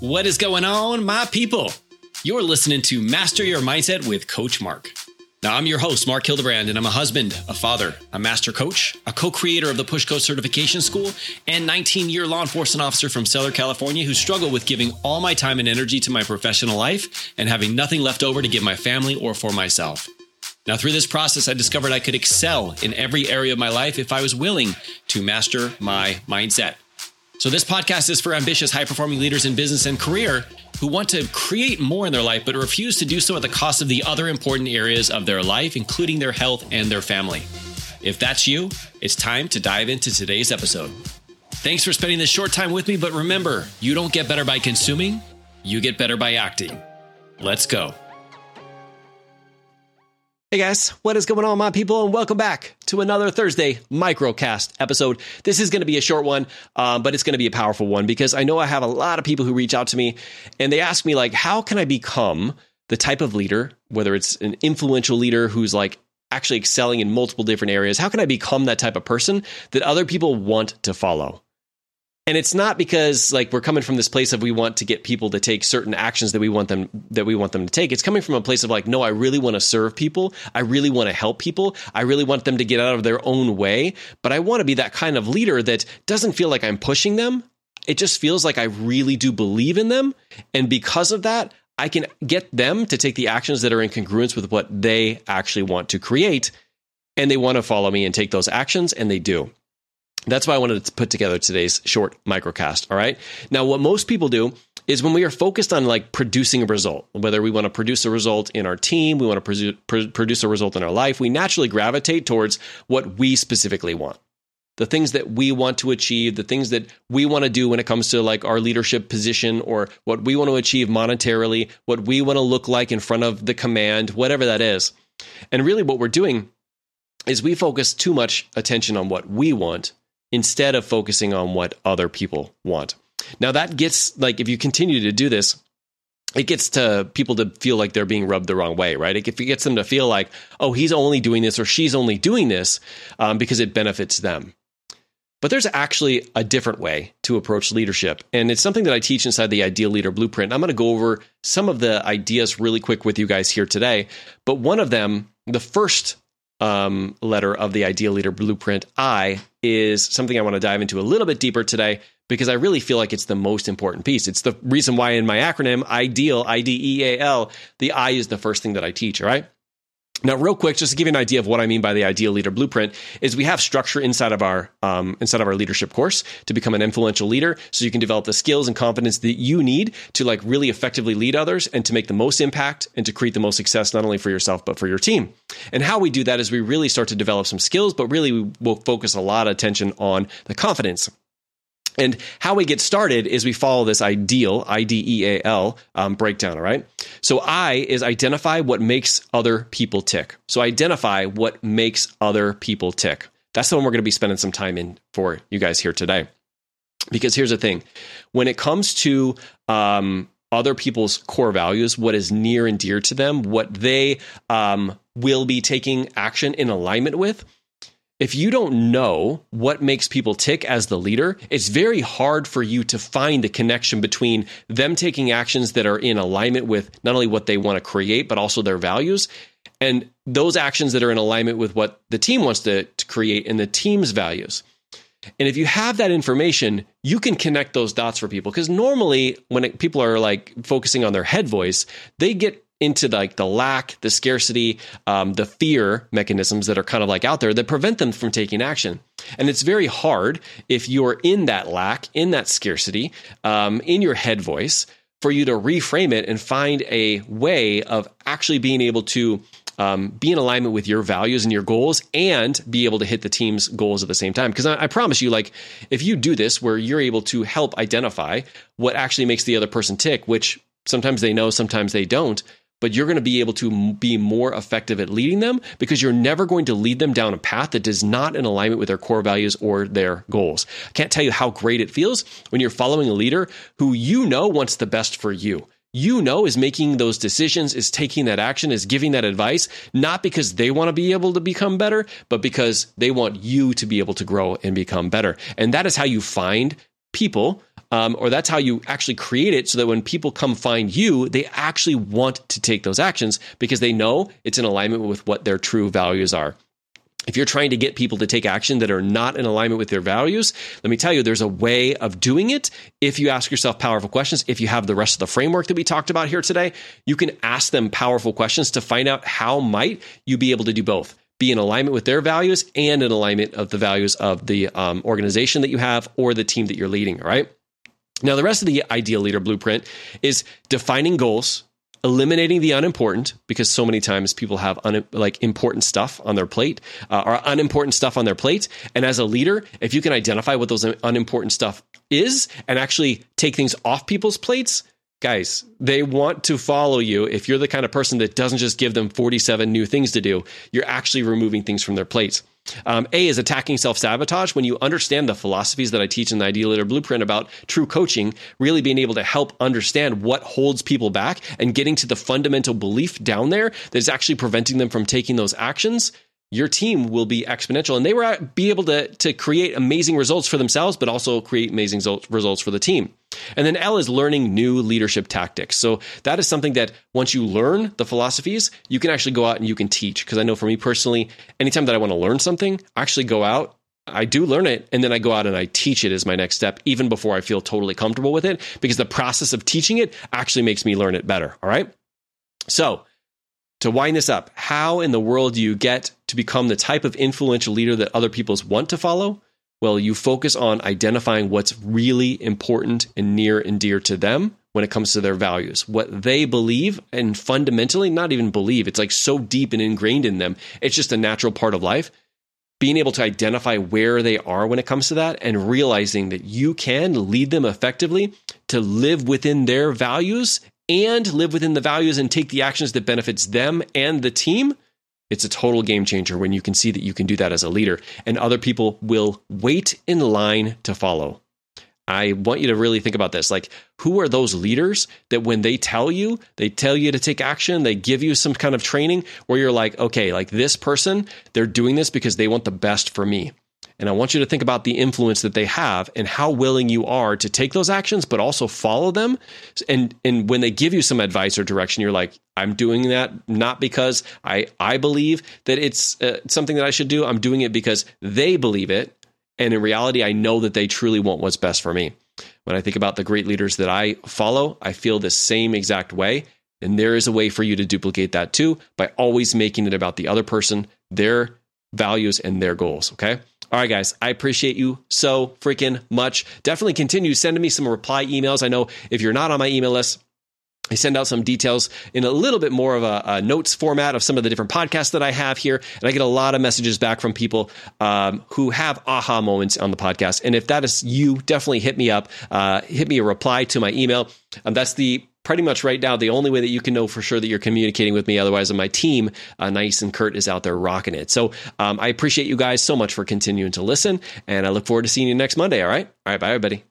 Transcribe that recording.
What is going on, my people? You're listening to Master Your Mindset with Coach Mark. Now, I'm your host, Mark Hildebrand, and I'm a husband, a father, a master coach, a co creator of the Push Coach Certification School, and 19 year law enforcement officer from Seller, California, who struggle with giving all my time and energy to my professional life and having nothing left over to give my family or for myself. Now, through this process, I discovered I could excel in every area of my life if I was willing to master my mindset. So, this podcast is for ambitious, high performing leaders in business and career who want to create more in their life, but refuse to do so at the cost of the other important areas of their life, including their health and their family. If that's you, it's time to dive into today's episode. Thanks for spending this short time with me, but remember, you don't get better by consuming, you get better by acting. Let's go. Hey guys, what is going on, my people, and welcome back to another Thursday microcast episode. This is going to be a short one, um, but it's going to be a powerful one because I know I have a lot of people who reach out to me and they ask me like, how can I become the type of leader, whether it's an influential leader who's like actually excelling in multiple different areas, how can I become that type of person that other people want to follow? And it's not because like we're coming from this place of we want to get people to take certain actions that we want them that we want them to take. It's coming from a place of like no i really want to serve people. I really want to help people. I really want them to get out of their own way. But i want to be that kind of leader that doesn't feel like i'm pushing them. It just feels like i really do believe in them. And because of that i can get them to take the actions that are in congruence with what they actually want to create. And they want to follow me and take those actions and they do that's why I wanted to put together today's short microcast. All right. Now, what most people do is when we are focused on like producing a result, whether we want to produce a result in our team, we want to produce a result in our life, we naturally gravitate towards what we specifically want. The things that we want to achieve, the things that we want to do when it comes to like our leadership position or what we want to achieve monetarily, what we want to look like in front of the command, whatever that is. And really, what we're doing is we focus too much attention on what we want instead of focusing on what other people want. Now, that gets like, if you continue to do this, it gets to people to feel like they're being rubbed the wrong way, right? It gets them to feel like, oh, he's only doing this or she's only doing this um, because it benefits them. But there's actually a different way to approach leadership. And it's something that I teach inside the Ideal Leader Blueprint. I'm going to go over some of the ideas really quick with you guys here today. But one of them, the first um, letter of the Ideal Leader Blueprint, I, is something I want to dive into a little bit deeper today because I really feel like it's the most important piece. It's the reason why in my acronym, IDEAL, I D E A L, the I is the first thing that I teach, all right? Now, real quick, just to give you an idea of what I mean by the ideal leader blueprint, is we have structure inside of our um, inside of our leadership course to become an influential leader, so you can develop the skills and confidence that you need to like really effectively lead others and to make the most impact and to create the most success not only for yourself but for your team. And how we do that is we really start to develop some skills, but really we will focus a lot of attention on the confidence and how we get started is we follow this ideal, I D E A L um, breakdown, all right? So I is identify what makes other people tick. So identify what makes other people tick. That's the one we're going to be spending some time in for you guys here today. Because here's the thing when it comes to um, other people's core values, what is near and dear to them, what they um, will be taking action in alignment with, if you don't know what makes people tick as the leader, it's very hard for you to find the connection between them taking actions that are in alignment with not only what they want to create, but also their values, and those actions that are in alignment with what the team wants to, to create and the team's values. And if you have that information, you can connect those dots for people. Because normally, when it, people are like focusing on their head voice, they get into like the lack, the scarcity, um, the fear mechanisms that are kind of like out there that prevent them from taking action. And it's very hard if you're in that lack, in that scarcity, um, in your head voice, for you to reframe it and find a way of actually being able to um, be in alignment with your values and your goals and be able to hit the team's goals at the same time. Because I, I, promise you, like, if you do this where you're able to help identify what actually makes the other person tick, which sometimes they know, sometimes they don't, but you're going to be able to be more effective at leading them because you're never going to lead them down a path that is not in alignment with their core values or their goals. I can't tell you how great it feels when you're following a leader who you know wants the best for you. You know, is making those decisions, is taking that action, is giving that advice, not because they want to be able to become better, but because they want you to be able to grow and become better. And that is how you find people um, or that's how you actually create it so that when people come find you, they actually want to take those actions because they know it's in alignment with what their true values are if you're trying to get people to take action that are not in alignment with their values, let me tell you, there's a way of doing it. If you ask yourself powerful questions, if you have the rest of the framework that we talked about here today, you can ask them powerful questions to find out how might you be able to do both be in alignment with their values and in alignment of the values of the um, organization that you have or the team that you're leading. All right. Now, the rest of the ideal leader blueprint is defining goals, eliminating the unimportant because so many times people have un, like important stuff on their plate uh, or unimportant stuff on their plate. And as a leader if you can identify what those unimportant stuff is and actually take things off people's plates guys they want to follow you. If you're the kind of person that doesn't just give them 47 new things to do you're actually removing things from their plates um, A is attacking self sabotage. When you understand the philosophies that I teach in the Ideal Leader Blueprint about true coaching, really being able to help understand what holds people back and getting to the fundamental belief down there that is actually preventing them from taking those actions your team will be exponential and they will be able to, to create amazing results for themselves, but also create amazing results for the team. And then L is learning new leadership tactics. So that is something that once you learn the philosophies, you can actually go out and you can teach. Because I know for me personally, anytime that I want to learn something, I actually go out I do learn it and then I go out and I teach it as my next step, even before I feel totally comfortable with it, because the process of teaching it actually makes me learn it better. All right. So to wind this up, how in the world do you get to become the type of influential leader that other people's want to follow? Well, you focus on identifying what's really important and near and dear to them when it comes to their values, what they believe, and fundamentally, not even believe, it's like so deep and ingrained in them. It's just a natural part of life. Being able to identify where they are when it comes to that and realizing that you can lead them effectively to live within their values and live within the values and take the actions that benefits them and the team it's a total game changer when you can see that you can do that as a leader and other people will wait in line to follow. I want you to really think about this. Like who are those leaders that when they tell you they tell you to take action they give you some kind of training where you're like okay like this person they're doing this because they want the best for me and I want you to think about the influence that they have and how willing you are to take those actions, but also follow them. And, and when they give you some advice or direction, you're like, I'm doing that not because I, I believe that it's uh, something that I should do. I'm doing it because they believe it. And in reality, I know that they truly want what's best for me. When I think about the great leaders that I follow, I feel the same exact way. And there is a way for you to duplicate that too by always making it about the other person, their values, and their goals. Okay. All right, guys, I appreciate you so freaking much. Definitely continue sending me some reply emails. I know if you're not on my email list, I send out some details in a little bit more of a, a, notes format of some of the different podcasts that I have here. And I get a lot of messages back from people um, who have aha moments on the podcast. And if that is you, definitely hit me up, uh, hit me a reply to my email. Um, that's the pretty much right now the only way that you can know for sure that you're communicating with me. Otherwise, my team, uh, Nice and Kurt, is out there rocking it. So um, I appreciate you guys so much for continuing to listen, and I look forward to seeing you next Monday. All right, all right, bye everybody.